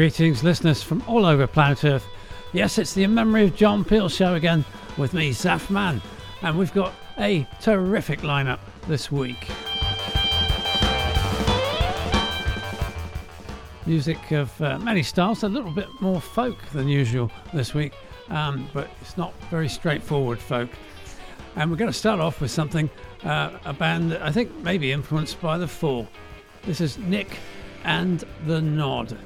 Greetings, listeners from all over planet Earth. Yes, it's the In Memory of John Peel show again with me, Zaf Man, and we've got a terrific lineup this week. Music of uh, many styles, a little bit more folk than usual this week, um, but it's not very straightforward folk. And we're going to start off with something, uh, a band that I think may be influenced by The Fall. This is Nick and The Nod.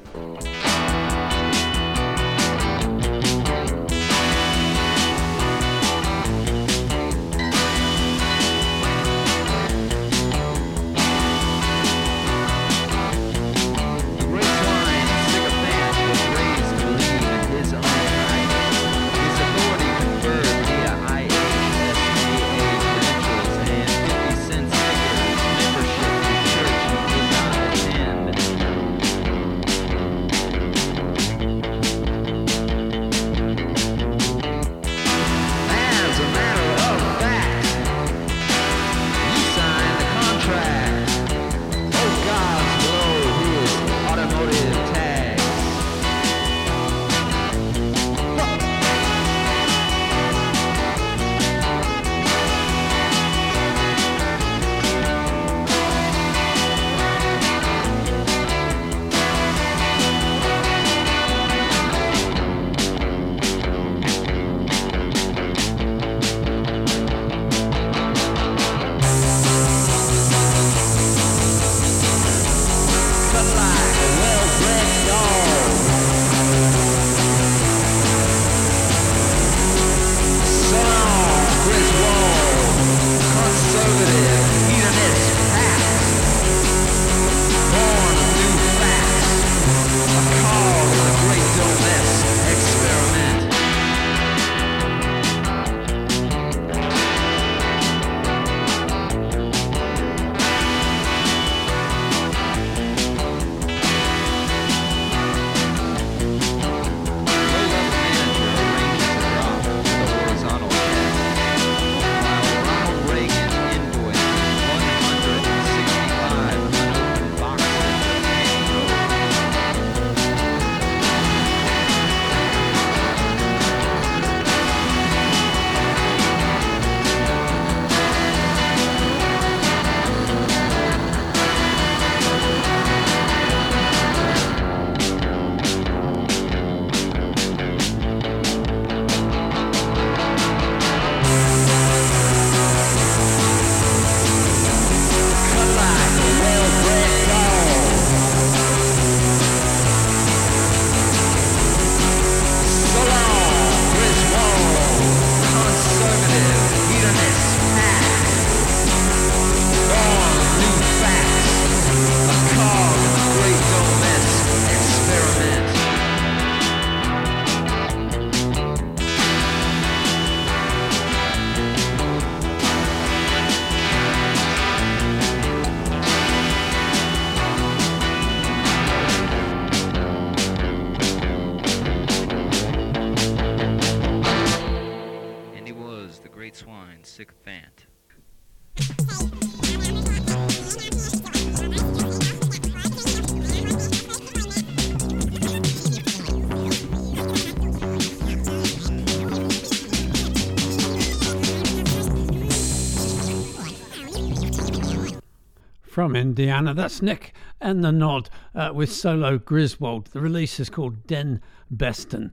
From Indiana. That's Nick and the Nod uh, with solo Griswold. The release is called Den Besten.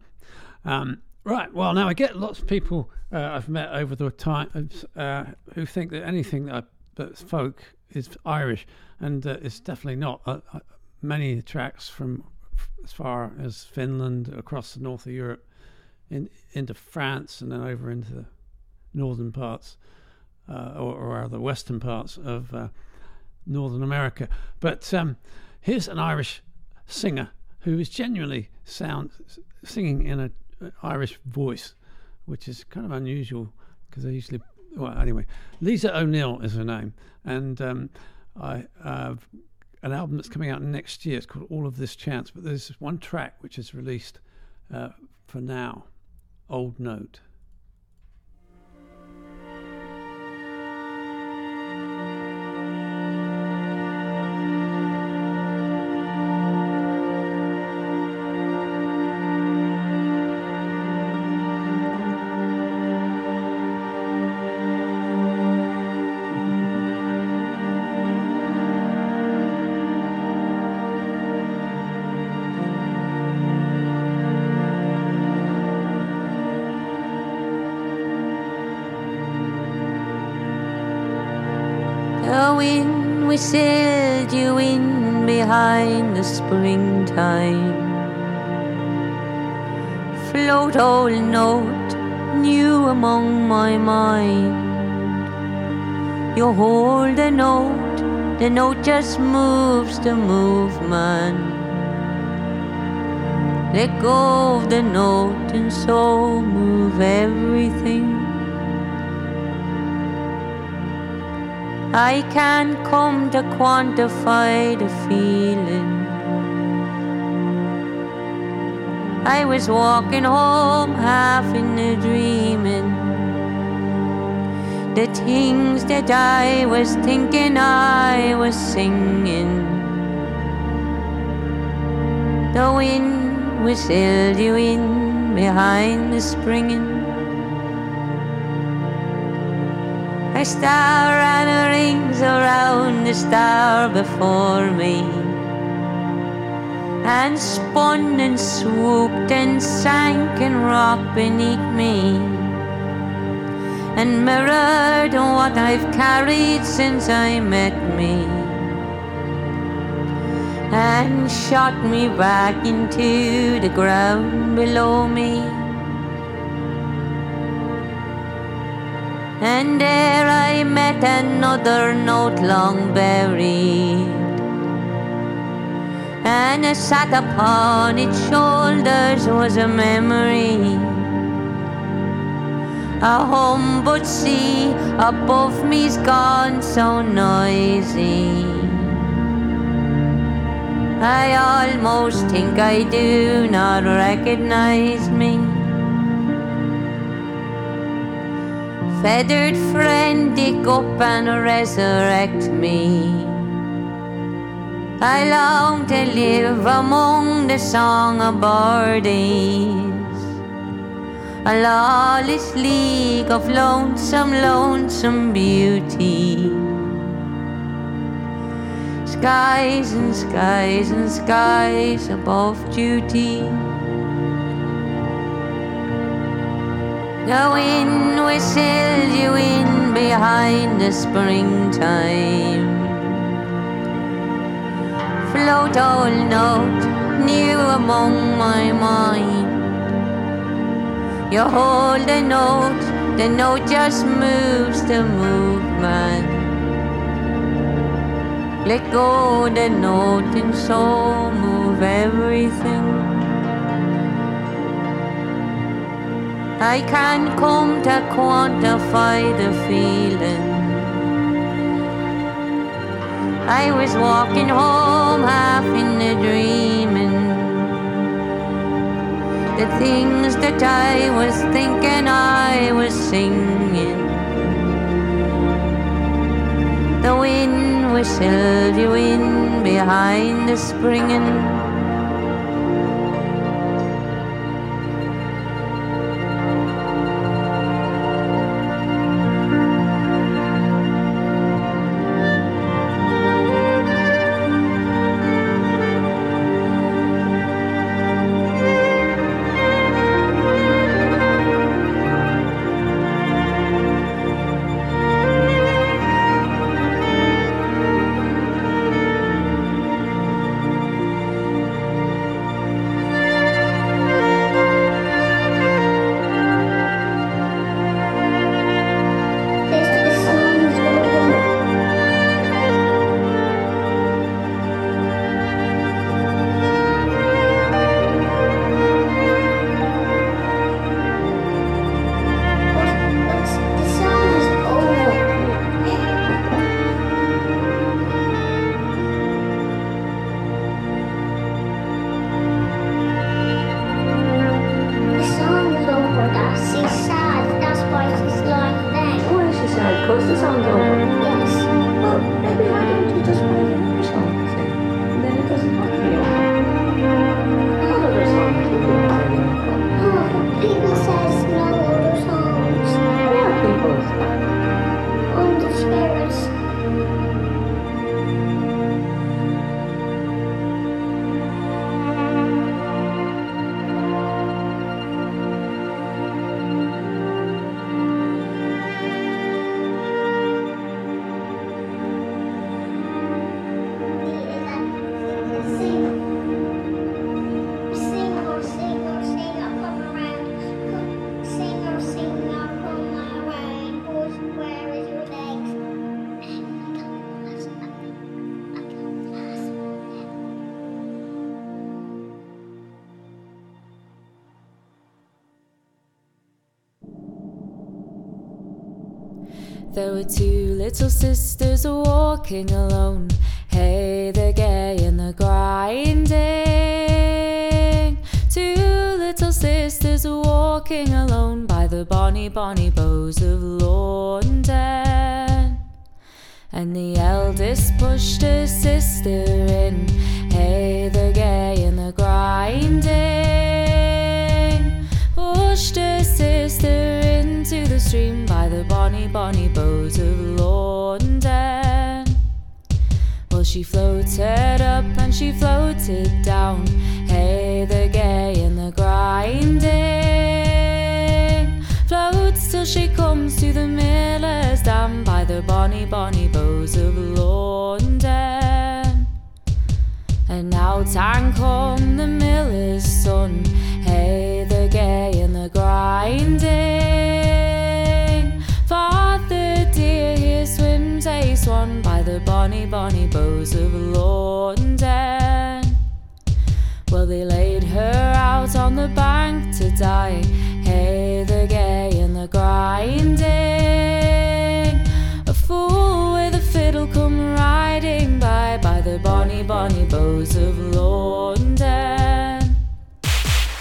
Um, right, well, now I get lots of people uh, I've met over the time uh, who think that anything that I, that's folk is Irish, and uh, it's definitely not. Uh, uh, many tracks from as far as Finland, across the north of Europe, in, into France, and then over into the northern parts or, or the western parts of Northern America. But um, here's an Irish singer who is genuinely sound singing in an Irish voice, which is kind of unusual because they usually. Well, anyway, Lisa O'Neill is her name, and um, I have an album that's coming out next year. It's called All of This Chance, but there's one track which is released uh, for now, Old Note. Springtime. Float old note new among my mind. You hold the note, the note just moves the movement. Let go of the note and so move everything. I can't come to quantify the feeling. I was walking home half in a dreaming. The things that I was thinking I was singing. The wind whistled you in behind the springing. A star and rings around the star before me, and spun and swooped and sank and rocked beneath me, and mirrored what I've carried since I met me, and shot me back into the ground below me. And there I met another note long buried. And I sat upon its shoulders was a memory. A home but sea above me's gone so noisy. I almost think I do not recognize me. feathered friend, dig up and resurrect me. I long to live among the song of birdies, a lawless league of lonesome, lonesome beauty. Skies and skies and skies above duty. The wind whistled you in behind the springtime. Float old note new among my mind. You hold the note, the note just moves the movement. Let go the note and so move everything. I can't come to quantify the feeling. I was walking home half in a dreaming. The things that I was thinking I was singing. The wind whistled you in behind the springing. There were two little sisters walking alone. Hey, the gay and the grinding. Two little sisters walking alone by the bonny, bonny bows of London. And the eldest pushed her sister in. Hey, the gay and the grinding. Pushed her sister stream by the bonny, bonny bows of London. Well, she floated up and she floated down. Hey, the gay and the grinding. Floats till she comes to the miller's dam by the bonny, bonny bows of London. And now time come the miller's son. Hey, the gay and the grinding. By the bonny, bonny bows of London. Well, they laid her out on the bank to die. Hey, the gay and the grinding. A fool with a fiddle come riding by by the bonny, bonny bows of London.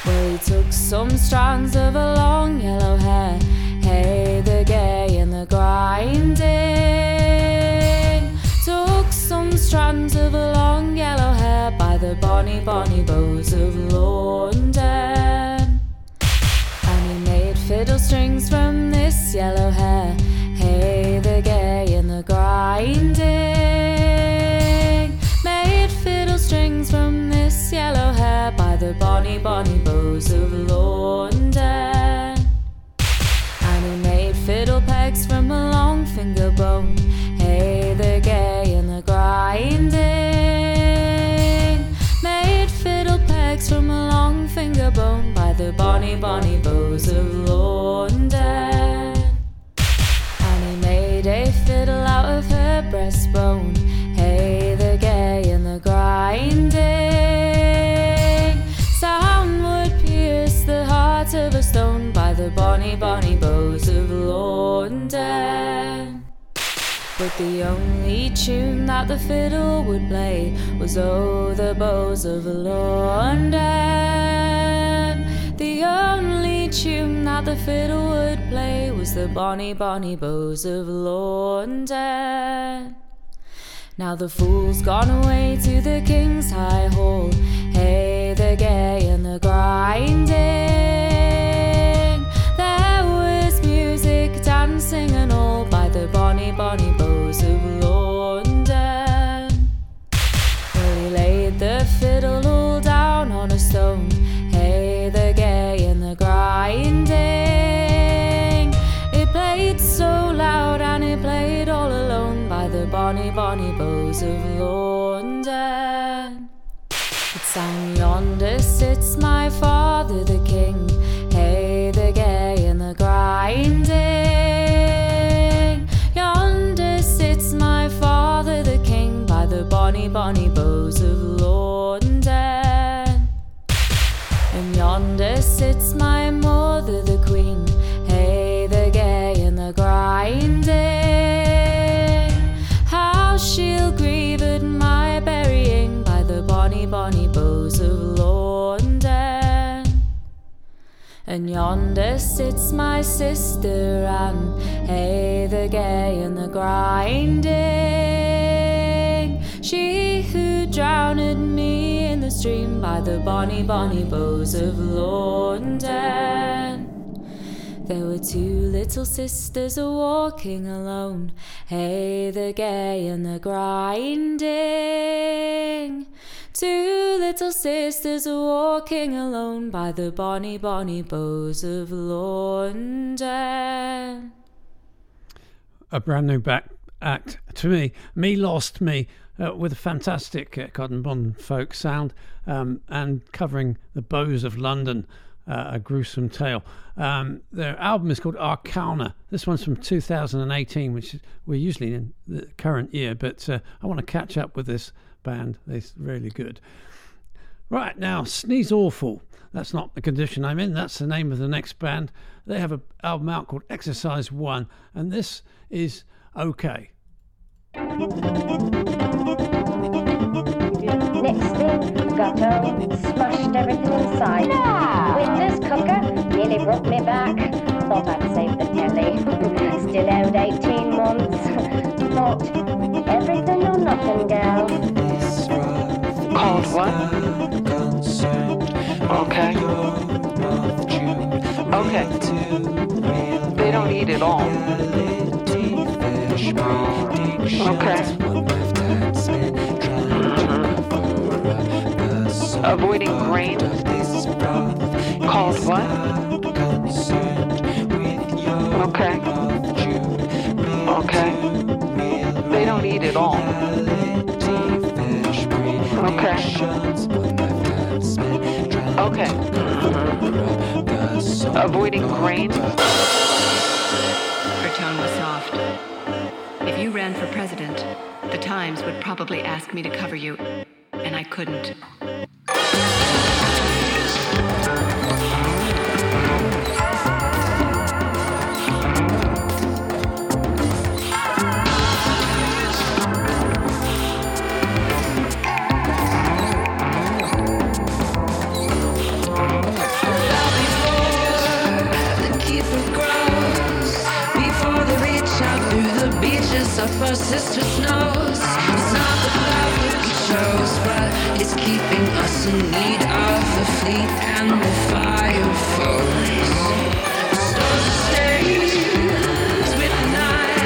Well, he took some strands of a long yellow hair. Hey, the gay and the grinding. Strands of long yellow hair by the bonny, bonny bows of London. And he made fiddle strings from this yellow hair. Hey, the gay and the grinding. Made fiddle strings from this yellow hair by the bonny, bonny bows of London. And he made fiddle pegs from a long finger bone. The bonny, bonny bows of London. And he made a fiddle out of her breastbone. Hey, the gay and the grinding. Sound would pierce the heart of a stone by the bonny, bonny bows of London. But the only tune that the fiddle would play was Oh, the bows of London. The only tune that the fiddle would play was the bonny, bonny bows of London. Now the fool's gone away to the king's high hall. Hey, the gay and the grinding. There was music, dancing, and all by the bonny, bonny bows of London. Well, he laid the fiddle of London. It sang yonder sits my father the king. Hey, the gay and the grinding. Yonder sits my father the king by the bonny, bonny bows of London. And yonder sits my And yonder sits my sister Anne. Hey, the gay and the grinding. She who drowned me in the stream by the bonny, bonny bows of London. There were two little sisters a walking alone. Hey, the gay and the grinding. Two little sisters a walking alone by the bonny, bonny bows of London. a brand new back act to me. Me Lost Me uh, with a fantastic uh, Cotton Bond folk sound um, and covering the bows of London, uh, a gruesome tale. Um, their album is called Arcana. This one's from 2018, which we're usually in the current year, but uh, I want to catch up with this band. They're really good. Right now, Sneeze Awful. That's not the condition I'm in. That's the name of the next band. They have an album out called Exercise One, and this is okay. Next thing, home, smashed everything inside. Windows cooker, nearly broke me back. Thought I'd save the telly. Still owed 18 months. Thought, everything or nothing, gal. Called what? Okay. Okay. They don't eat it all. Okay. Avoiding grain. Called what? Okay. Okay. They don't eat it all. Okay. Okay. Avoiding grain. Her tone was soft. If you ran for president, the Times would probably ask me to cover you, and I couldn't. Our sister snows. It's not the path that we chose, but it's keeping us in need of the fleet and the fire foes. Stars are stains with the night.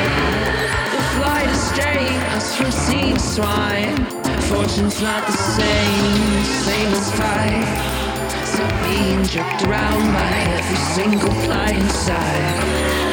The flight is straying us from seeing swine. Fortune's not the same, same as fight. Stop being jerked around by every single fly inside.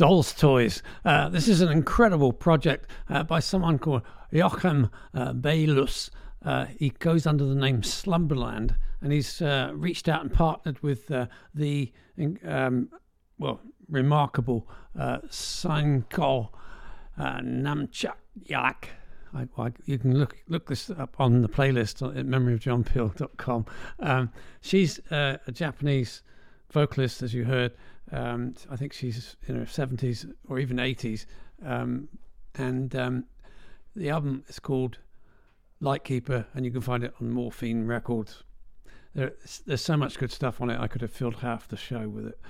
Dolls Toys. Uh, this is an incredible project uh, by someone called Joachim uh, Baylus. Uh, he goes under the name Slumberland, and he's uh, reached out and partnered with uh, the um, well remarkable uh, Sanko uh, Namchak. I, I, you can look look this up on the playlist at memoryofjohnpeel.com. Um, she's uh, a Japanese vocalist, as you heard. Um, I think she's in her 70s or even 80s. Um, and um, the album is called Lightkeeper, and you can find it on Morphine Records. There, there's so much good stuff on it, I could have filled half the show with it.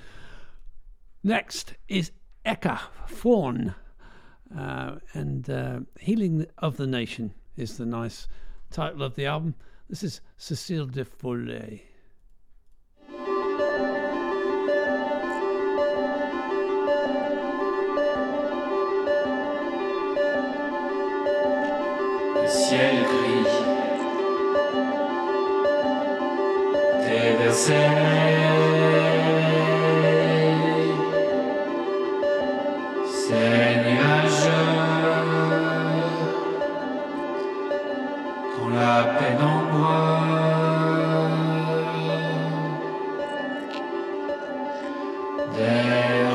Next is Eka Fawn. Uh, and uh, Healing of the Nation is the nice title of the album. This is Cecile de Follet. Ciel gris. Des Versailles, ces nuages la peine en des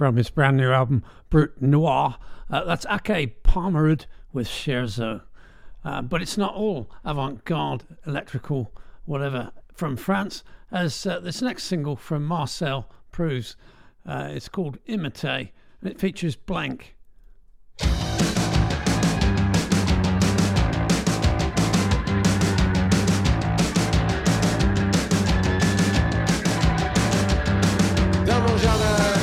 from his brand new album Brut Noir. Uh, that's Ake Palmerud with Scherzo. Uh, but it's not all avant garde, electrical, whatever, from France, as uh, this next single from Marcel proves. Uh, it's called Imitate, and it features Blank. Dans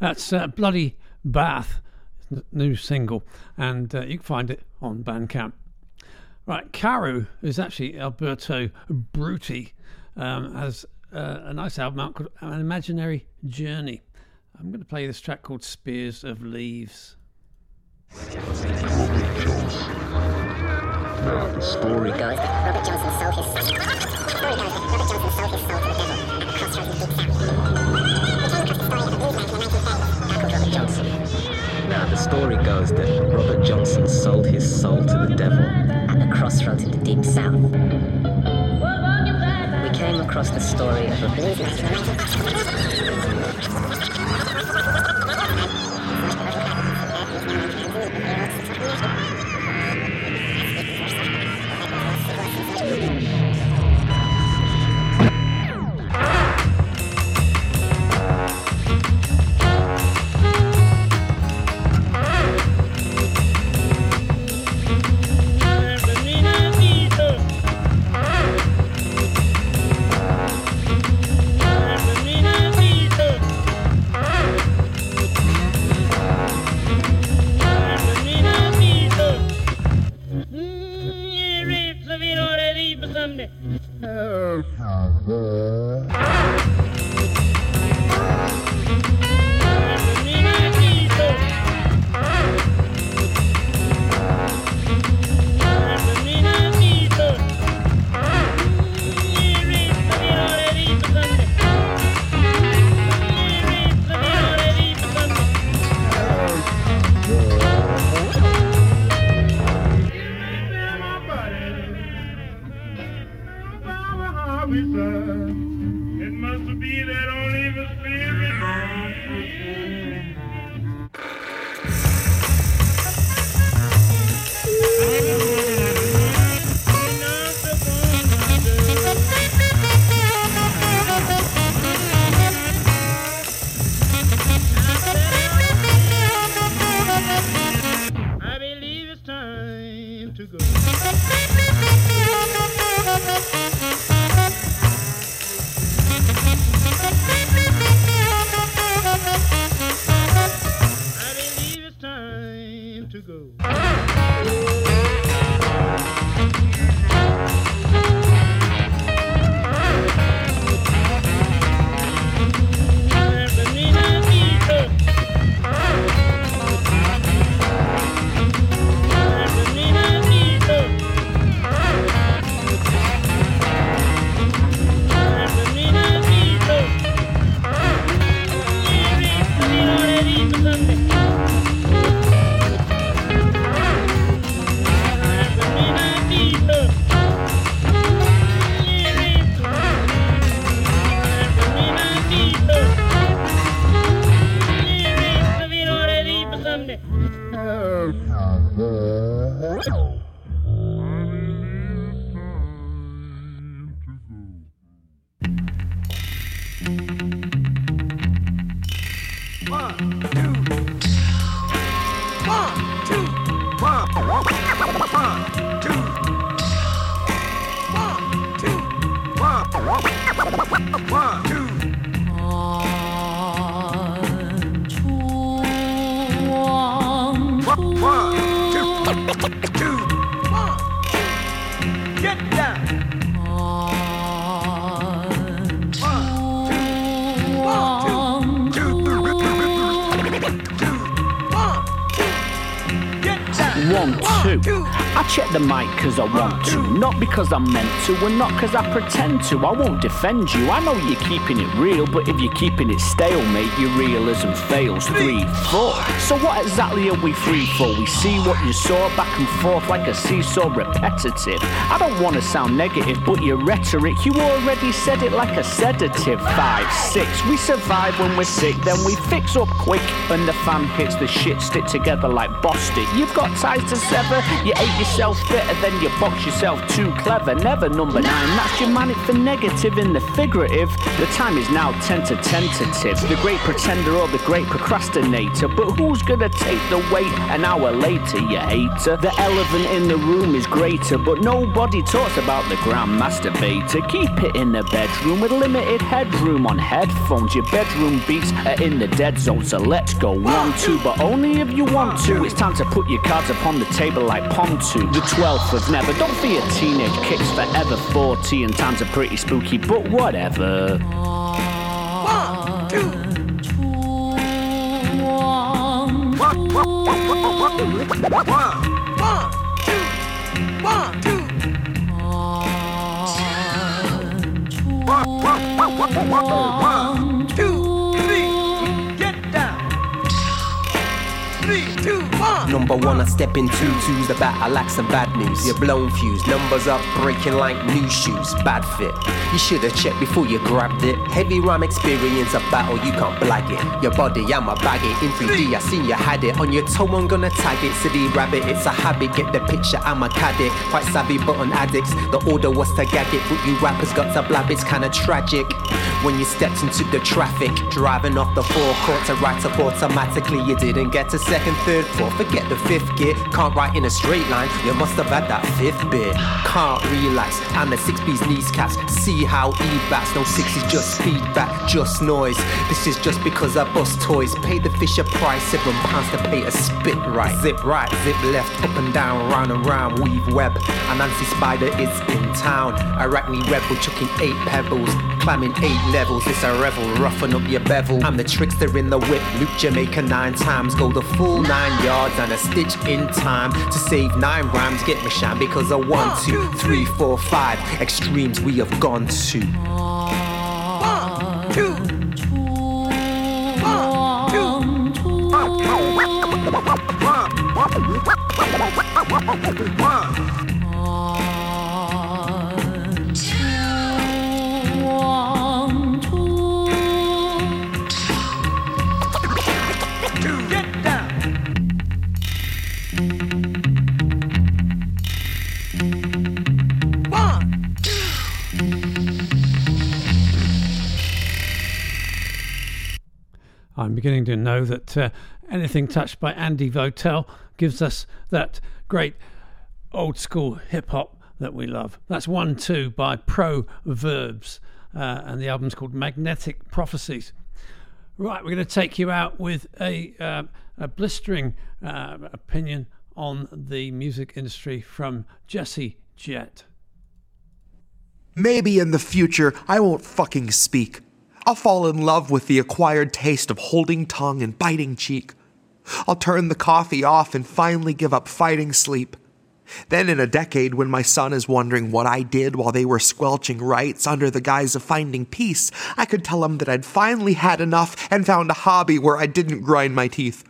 That's uh, Bloody Bath, new single, and uh, you can find it on Bandcamp. Right, Caru is actually Alberto Bruti, um, has uh, a nice album out called An Imaginary Journey. I'm going to play this track called Spears of Leaves. Now the story goes Robert Johnson sold his story goes Robert Johnson sold his soul to the devil the story goes that Robert Johnson sold his soul to the devil. At the crossroads in the deep south. We came across the story of a It mic cause I want to, not because I'm meant to, and not cause I pretend to. I won't defend you. I know you're keeping it real, but if you're keeping it stale, mate, your realism fails. Three, four. So what exactly are we free for? We see what you saw back and forth like a seesaw repetitive. I don't want to sound negative, but your rhetoric, you already said it like a sedative. Five, six. We survive when we're sick, then we fix up quick. and the fan hits the shit, stick together like Bostik. You've got ties to sever, you ate yourself fitter than you box yourself too clever. Never number nine, that's germanic for negative in the figurative. The time is now ten to tentative. The great pretender or the great procrastinator. But who's gonna take the weight an hour later, you hater? The elephant in the room is greater, but nobody talks about the grand masturbator. Keep it in the bedroom with limited headroom on headphones. Your bedroom beats are in the dead zone, so let's go one, two, but only if you want to. It's time to put your cards upon the table like Pontu. The 12th of never. Don't be a teenage kicks forever 40 and times are pretty spooky, but whatever. One, Number one, I step in two twos. The I lack some bad news. You're blown fuse. Numbers up, breaking like new shoes. Bad fit. You should have checked before you grabbed it. Heavy rhyme experience, a battle, you can't blag it. Your body, I'm a bag it. In 3D, I seen you had it. On your toe, I'm gonna tag it. City rabbit, it's a habit. Get the picture, I'm a caddy. Quite savvy, but on addicts. The order was to gag it, but you rappers got to blab. It's kinda tragic. When you stepped into the traffic, driving off the forecourt to right up automatically, you didn't get a second, third, fourth. Forget the fifth gear. Can't write in a straight line. You must have had that fifth bit. Can't relax. And the six B's knees caps. See how E bats. No sixes, just feedback, just noise. This is just because I bust toys. Pay the Fisher price, seven pounds to pay a spit right. Zip right, zip left, up and down, round and round, weave web. Anancy Spider is in town. Arachne rebel chucking eight pebbles, climbing eight levels. It's a revel, Roughing up your bevel. I'm the trickster in the whip, loop Jamaica nine times. Go the full nine yards and a stitch in time to save nine rhymes. Get me shine because I one, two, three, four, five extremes we have gone to. One, two. Get beginning to know that uh, anything touched by Andy Votel gives us that great old school hip hop that we love. That's one two by Pro Verbs, uh, and the album's called Magnetic Prophecies. Right, we're going to take you out with a, uh, a blistering uh, opinion on the music industry from Jesse Jett. Maybe in the future I won't fucking speak. I'll fall in love with the acquired taste of holding tongue and biting cheek. I'll turn the coffee off and finally give up fighting sleep. Then, in a decade, when my son is wondering what I did while they were squelching rights under the guise of finding peace, I could tell him that I'd finally had enough and found a hobby where I didn't grind my teeth.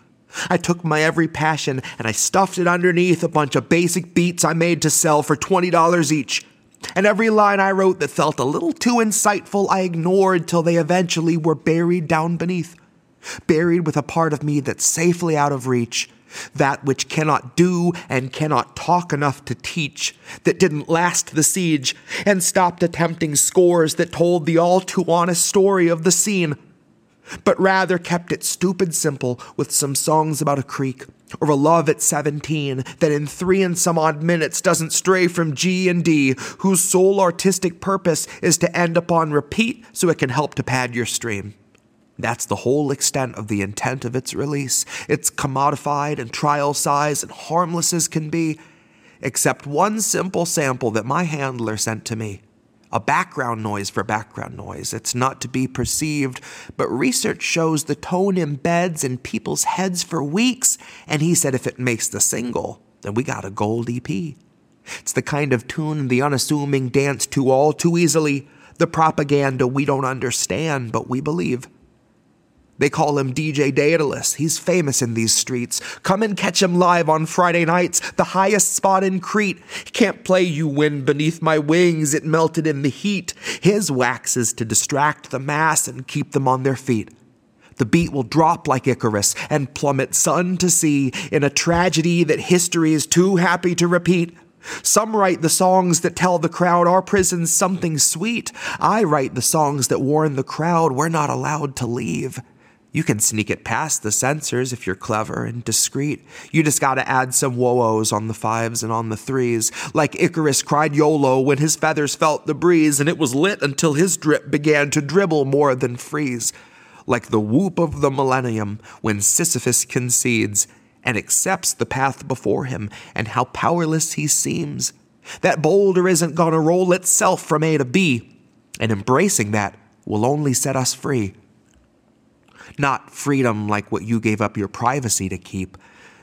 I took my every passion and I stuffed it underneath a bunch of basic beats I made to sell for $20 each. And every line I wrote that felt a little too insightful, I ignored till they eventually were buried down beneath. Buried with a part of me that's safely out of reach. That which cannot do and cannot talk enough to teach, that didn't last the siege, and stopped attempting scores that told the all too honest story of the scene but rather kept it stupid simple with some songs about a creek or a love at 17 that in three and some odd minutes doesn't stray from G and D, whose sole artistic purpose is to end upon repeat so it can help to pad your stream. That's the whole extent of the intent of its release. It's commodified and trial size and harmless as can be, except one simple sample that my handler sent to me a background noise for background noise. It's not to be perceived, but research shows the tone embeds in people's heads for weeks, and he said if it makes the single, then we got a gold EP. It's the kind of tune the unassuming dance to all too easily, the propaganda we don't understand, but we believe. They call him DJ Daedalus. He's famous in these streets. Come and catch him live on Friday nights, the highest spot in Crete. Can't play you wind beneath my wings, it melted in the heat. His wax is to distract the mass and keep them on their feet. The beat will drop like Icarus and plummet sun to sea in a tragedy that history is too happy to repeat. Some write the songs that tell the crowd our prison's something sweet. I write the songs that warn the crowd we're not allowed to leave. You can sneak it past the censors if you're clever and discreet. You just gotta add some whoa-ohs on the fives and on the threes. Like Icarus cried YOLO when his feathers felt the breeze, and it was lit until his drip began to dribble more than freeze. Like the whoop of the millennium when Sisyphus concedes and accepts the path before him and how powerless he seems. That boulder isn't gonna roll itself from A to B, and embracing that will only set us free. Not freedom like what you gave up your privacy to keep.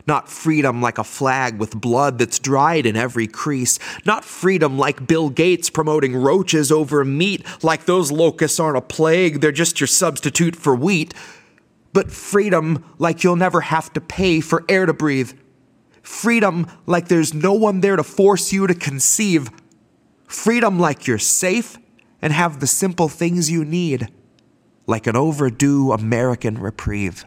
Not freedom like a flag with blood that's dried in every crease. Not freedom like Bill Gates promoting roaches over meat, like those locusts aren't a plague, they're just your substitute for wheat. But freedom like you'll never have to pay for air to breathe. Freedom like there's no one there to force you to conceive. Freedom like you're safe and have the simple things you need like an overdue American reprieve.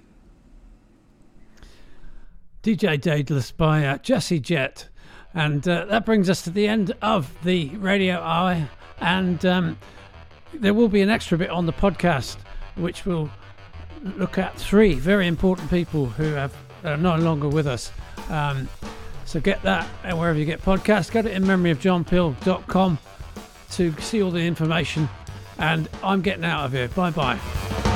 DJ Daedalus by uh, Jesse Jet. And uh, that brings us to the end of the radio hour. And um, there will be an extra bit on the podcast, which will look at three very important people who have are no longer with us. Um, so get that and wherever you get podcasts. Go to inmemoryofjohnpeel.com to see all the information. And I'm getting out of here. Bye bye.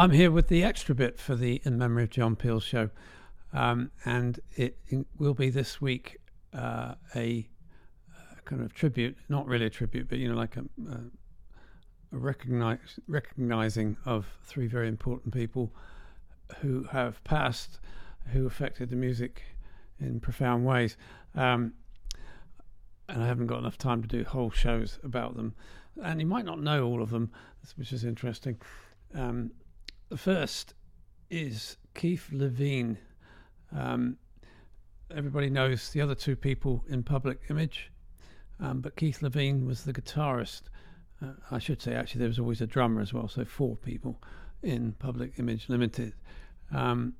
I'm here with the extra bit for the In Memory of John Peel show. Um, and it, it will be this week uh, a, uh kind of tribute, not really a tribute, but you know, like a, a, a recognize, recognizing of three very important people who have passed, who affected the music in profound ways. Um, and I haven't got enough time to do whole shows about them. And you might not know all of them, which is interesting. Um, the first is Keith Levene. Um, everybody knows the other two people in Public Image, um, but Keith Levene was the guitarist. Uh, I should say, actually, there was always a drummer as well, so four people in Public Image Limited. Um,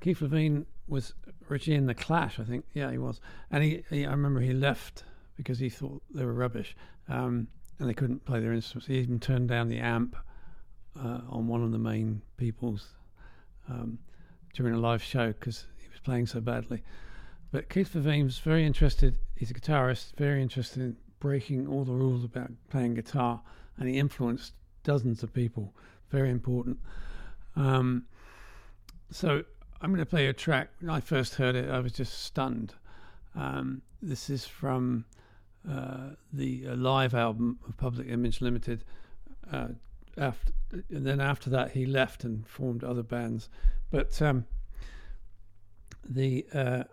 Keith Levene was originally in the Clash, I think. Yeah, he was, and he, he I remember he left because he thought they were rubbish, um, and they couldn't play their instruments. He even turned down the amp uh, on one of the main people's um, during a live show because he was playing so badly. But Keith was very interested. He's a guitarist, very interested in breaking all the rules about playing guitar, and he influenced dozens of people. Very important. Um, so I'm going to play a track. When I first heard it, I was just stunned. Um, this is from uh, the uh, live album of Public Image Limited. Uh, after, and then after that, he left and formed other bands. But um, the uh,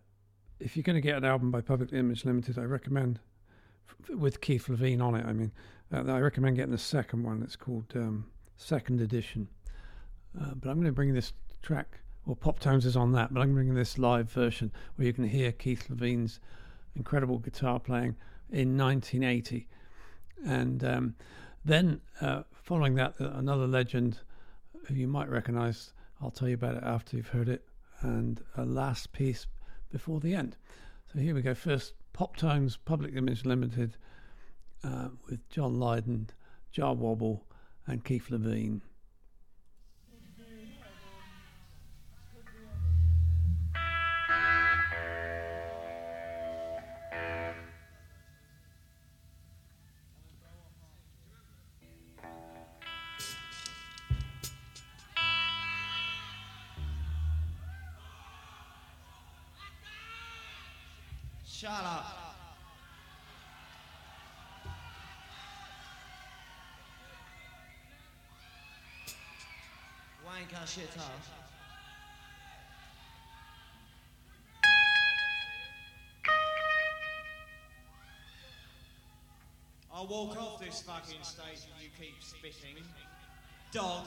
if you're going to get an album by Public Image Limited, I recommend with Keith Levene on it. I mean, uh, I recommend getting the second one. It's called um, Second Edition. Uh, but I'm going to bring this track, well, Pop Tones is on that, but I'm bringing this live version where you can hear Keith Levene's incredible guitar playing in 1980. And um, then uh, following that, uh, another legend you might recognize. I'll tell you about it after you've heard it. And a last piece before the end. So here we go. First, Pop Tones Public Image Limited uh, with John Lydon, Jah Wobble, and Keith Levene. Shit up. I'll walk off this fucking stage if you keep spitting. Dog.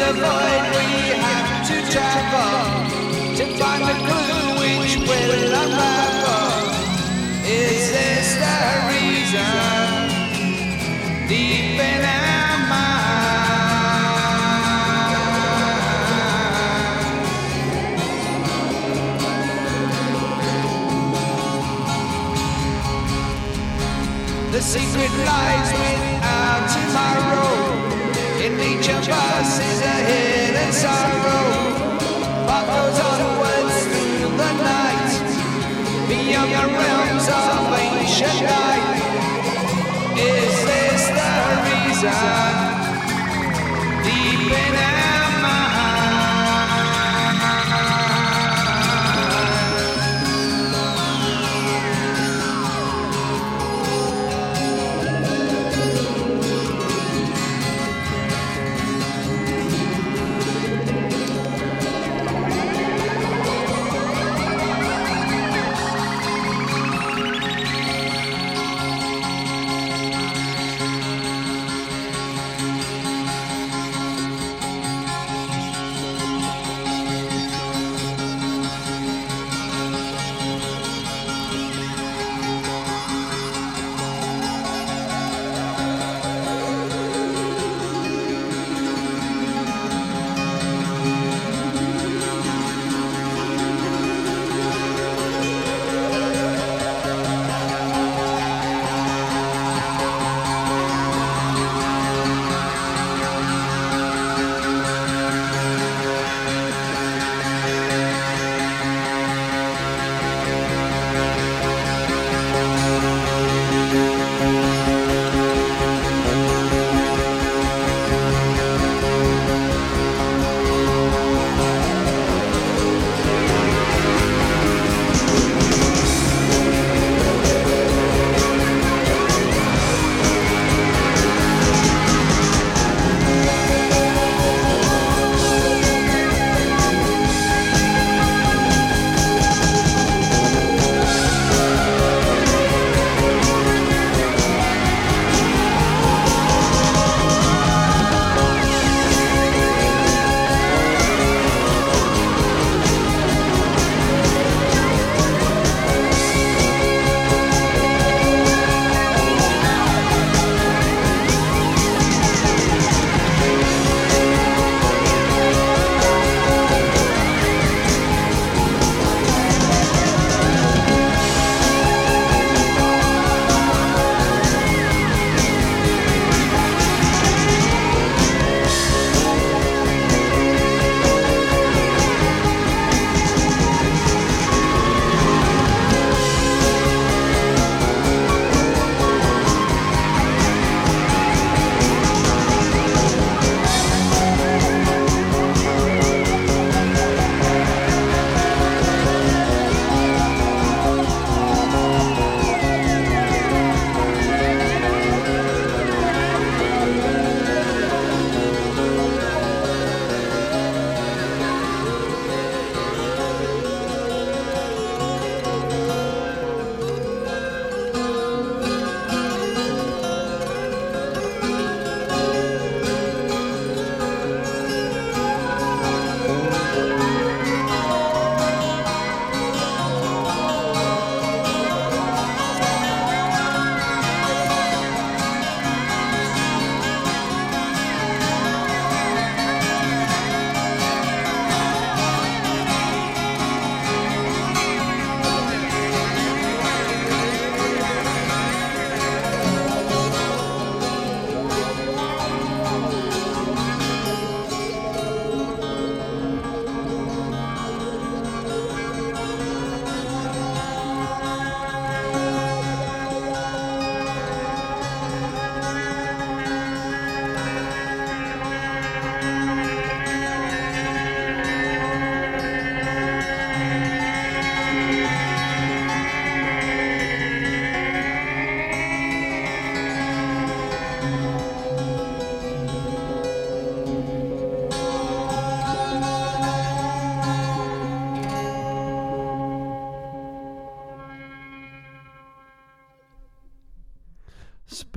The void we have to travel to find the clue which will unravel. Is this the reason? Deep in our mind. The secret lies tomorrow. In each of us is a hidden sorrow. Onwards through the night, beyond the realms of ancient night. Is this the reason? In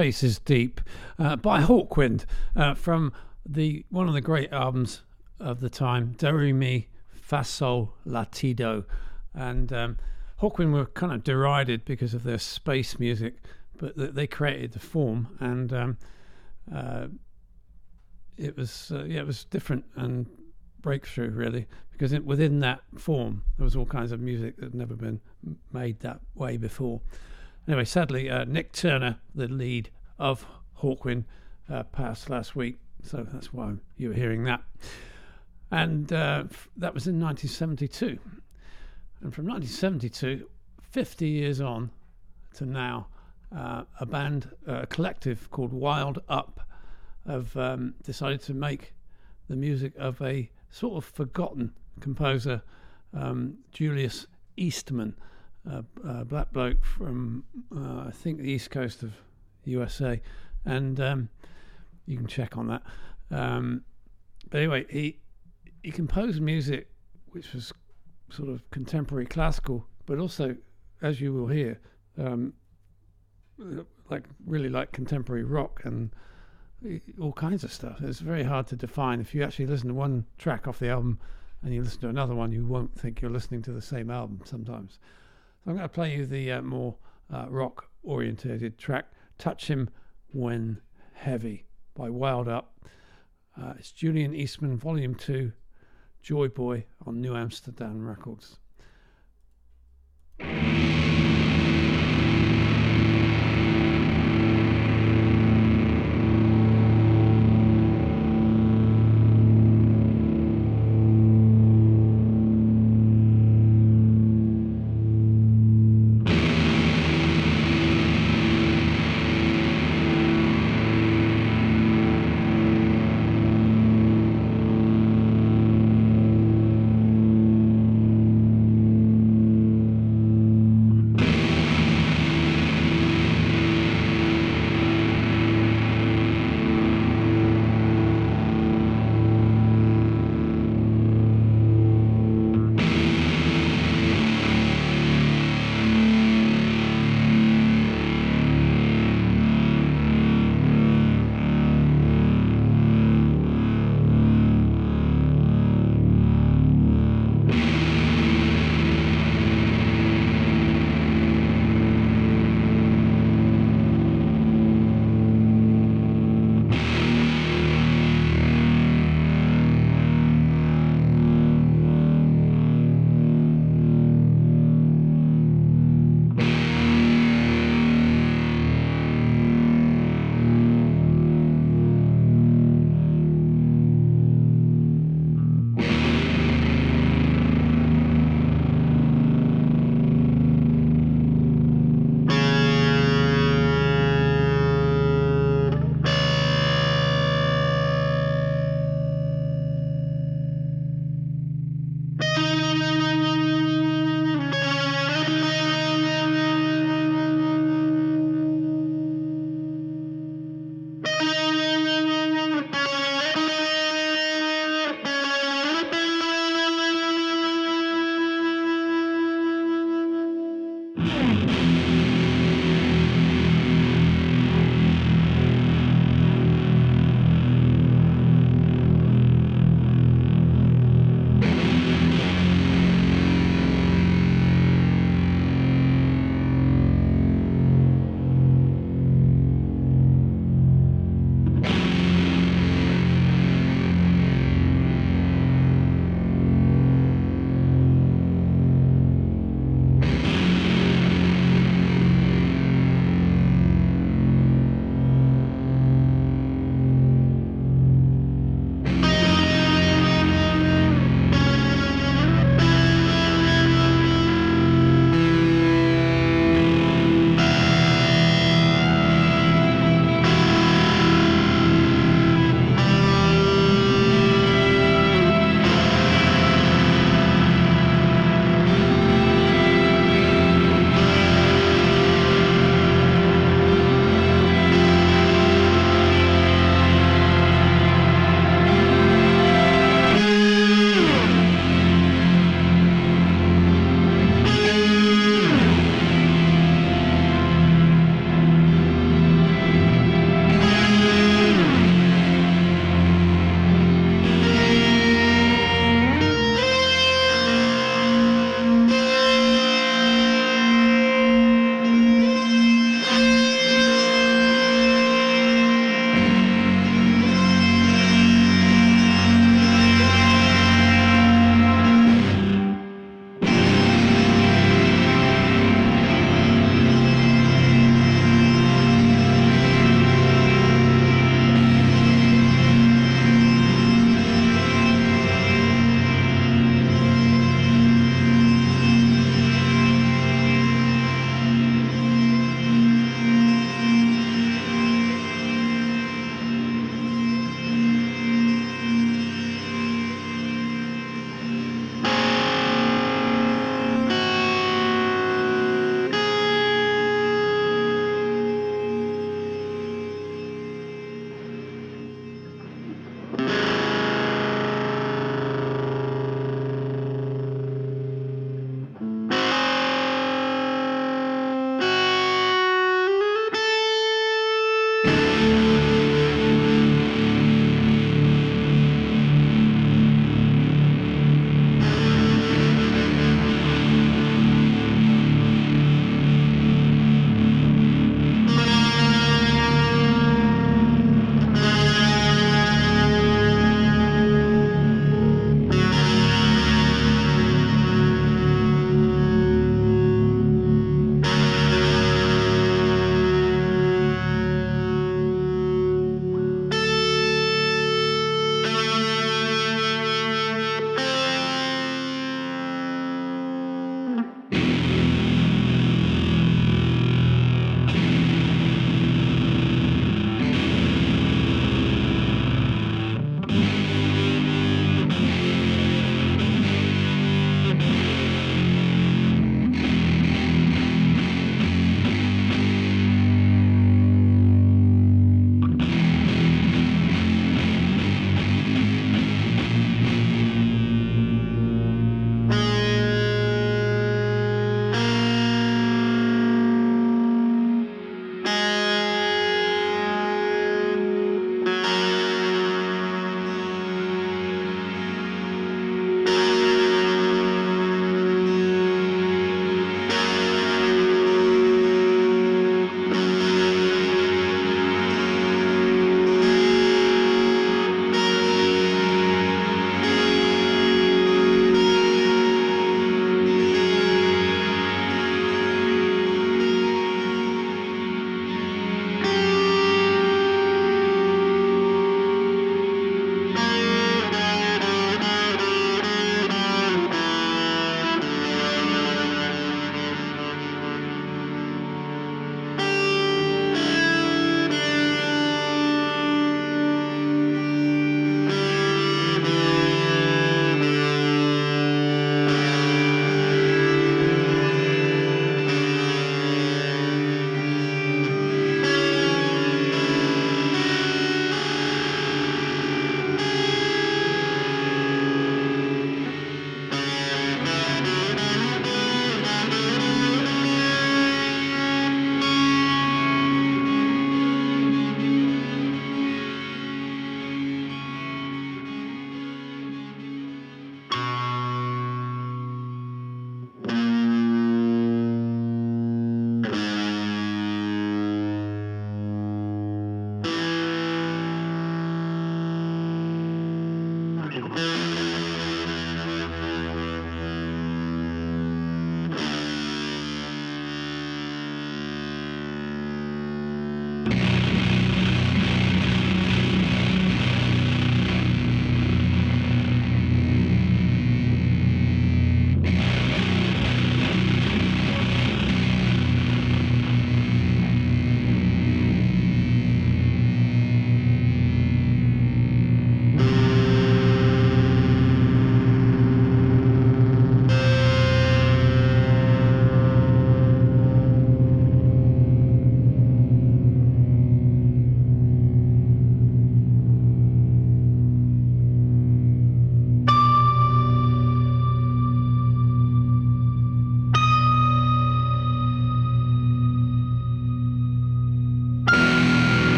Space is Deep uh, by Hawkwind uh, from the one of the great albums of the time, Do Re Mi Latido. And um, Hawkwind were kind of derided because of their space music, but th- they created the form and um, uh, it was uh, yeah it was different and breakthrough really because it, within that form there was all kinds of music that had never been made that way before. Anyway, sadly, uh, Nik Turner, the lead of Hawkwind, uh, passed last week, so that's why you were hearing that. And uh, that was in 1972. And from 1972, 50 years on to now, uh, a band, uh, a collective called Wild Up, have um, decided to make the music of a sort of forgotten composer, um, Julius Eastman, a, a black bloke from uh, I think the east coast of USA, and um, you can check on that. Um, but anyway, he he composed music which was sort of contemporary classical, but also, as you will hear, um, like really like contemporary rock and all kinds of stuff. It's very hard to define. If you actually listen to one track off the album and you listen to another one, you won't think you're listening to the same album sometimes. I'm going to play you the uh, more uh, rock orientated track, Touch Him When Heavy by Wild Up. Uh, it's Julian Eastman, Volume 2, Joy Boy on New Amsterdam Records.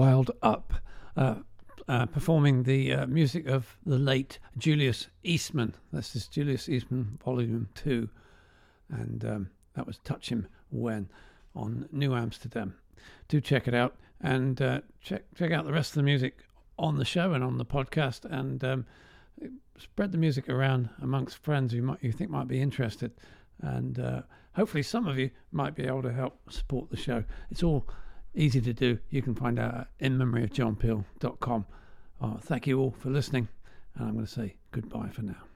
Wild Up, uh, uh, performing the uh, music of the late Julius Eastman. This is Julius Eastman Volume 2. And um, that was Touch Him When on New Amsterdam. Do check it out and uh, check, check out the rest of the music on the show and on the podcast and um, spread the music around amongst friends who might you think might be interested. And uh, hopefully, some of you might be able to help support the show. It's all easy to do. You can find out at inmemoryofjohnpeel.com. Uh, thank you all for listening, and I'm going to say goodbye for now.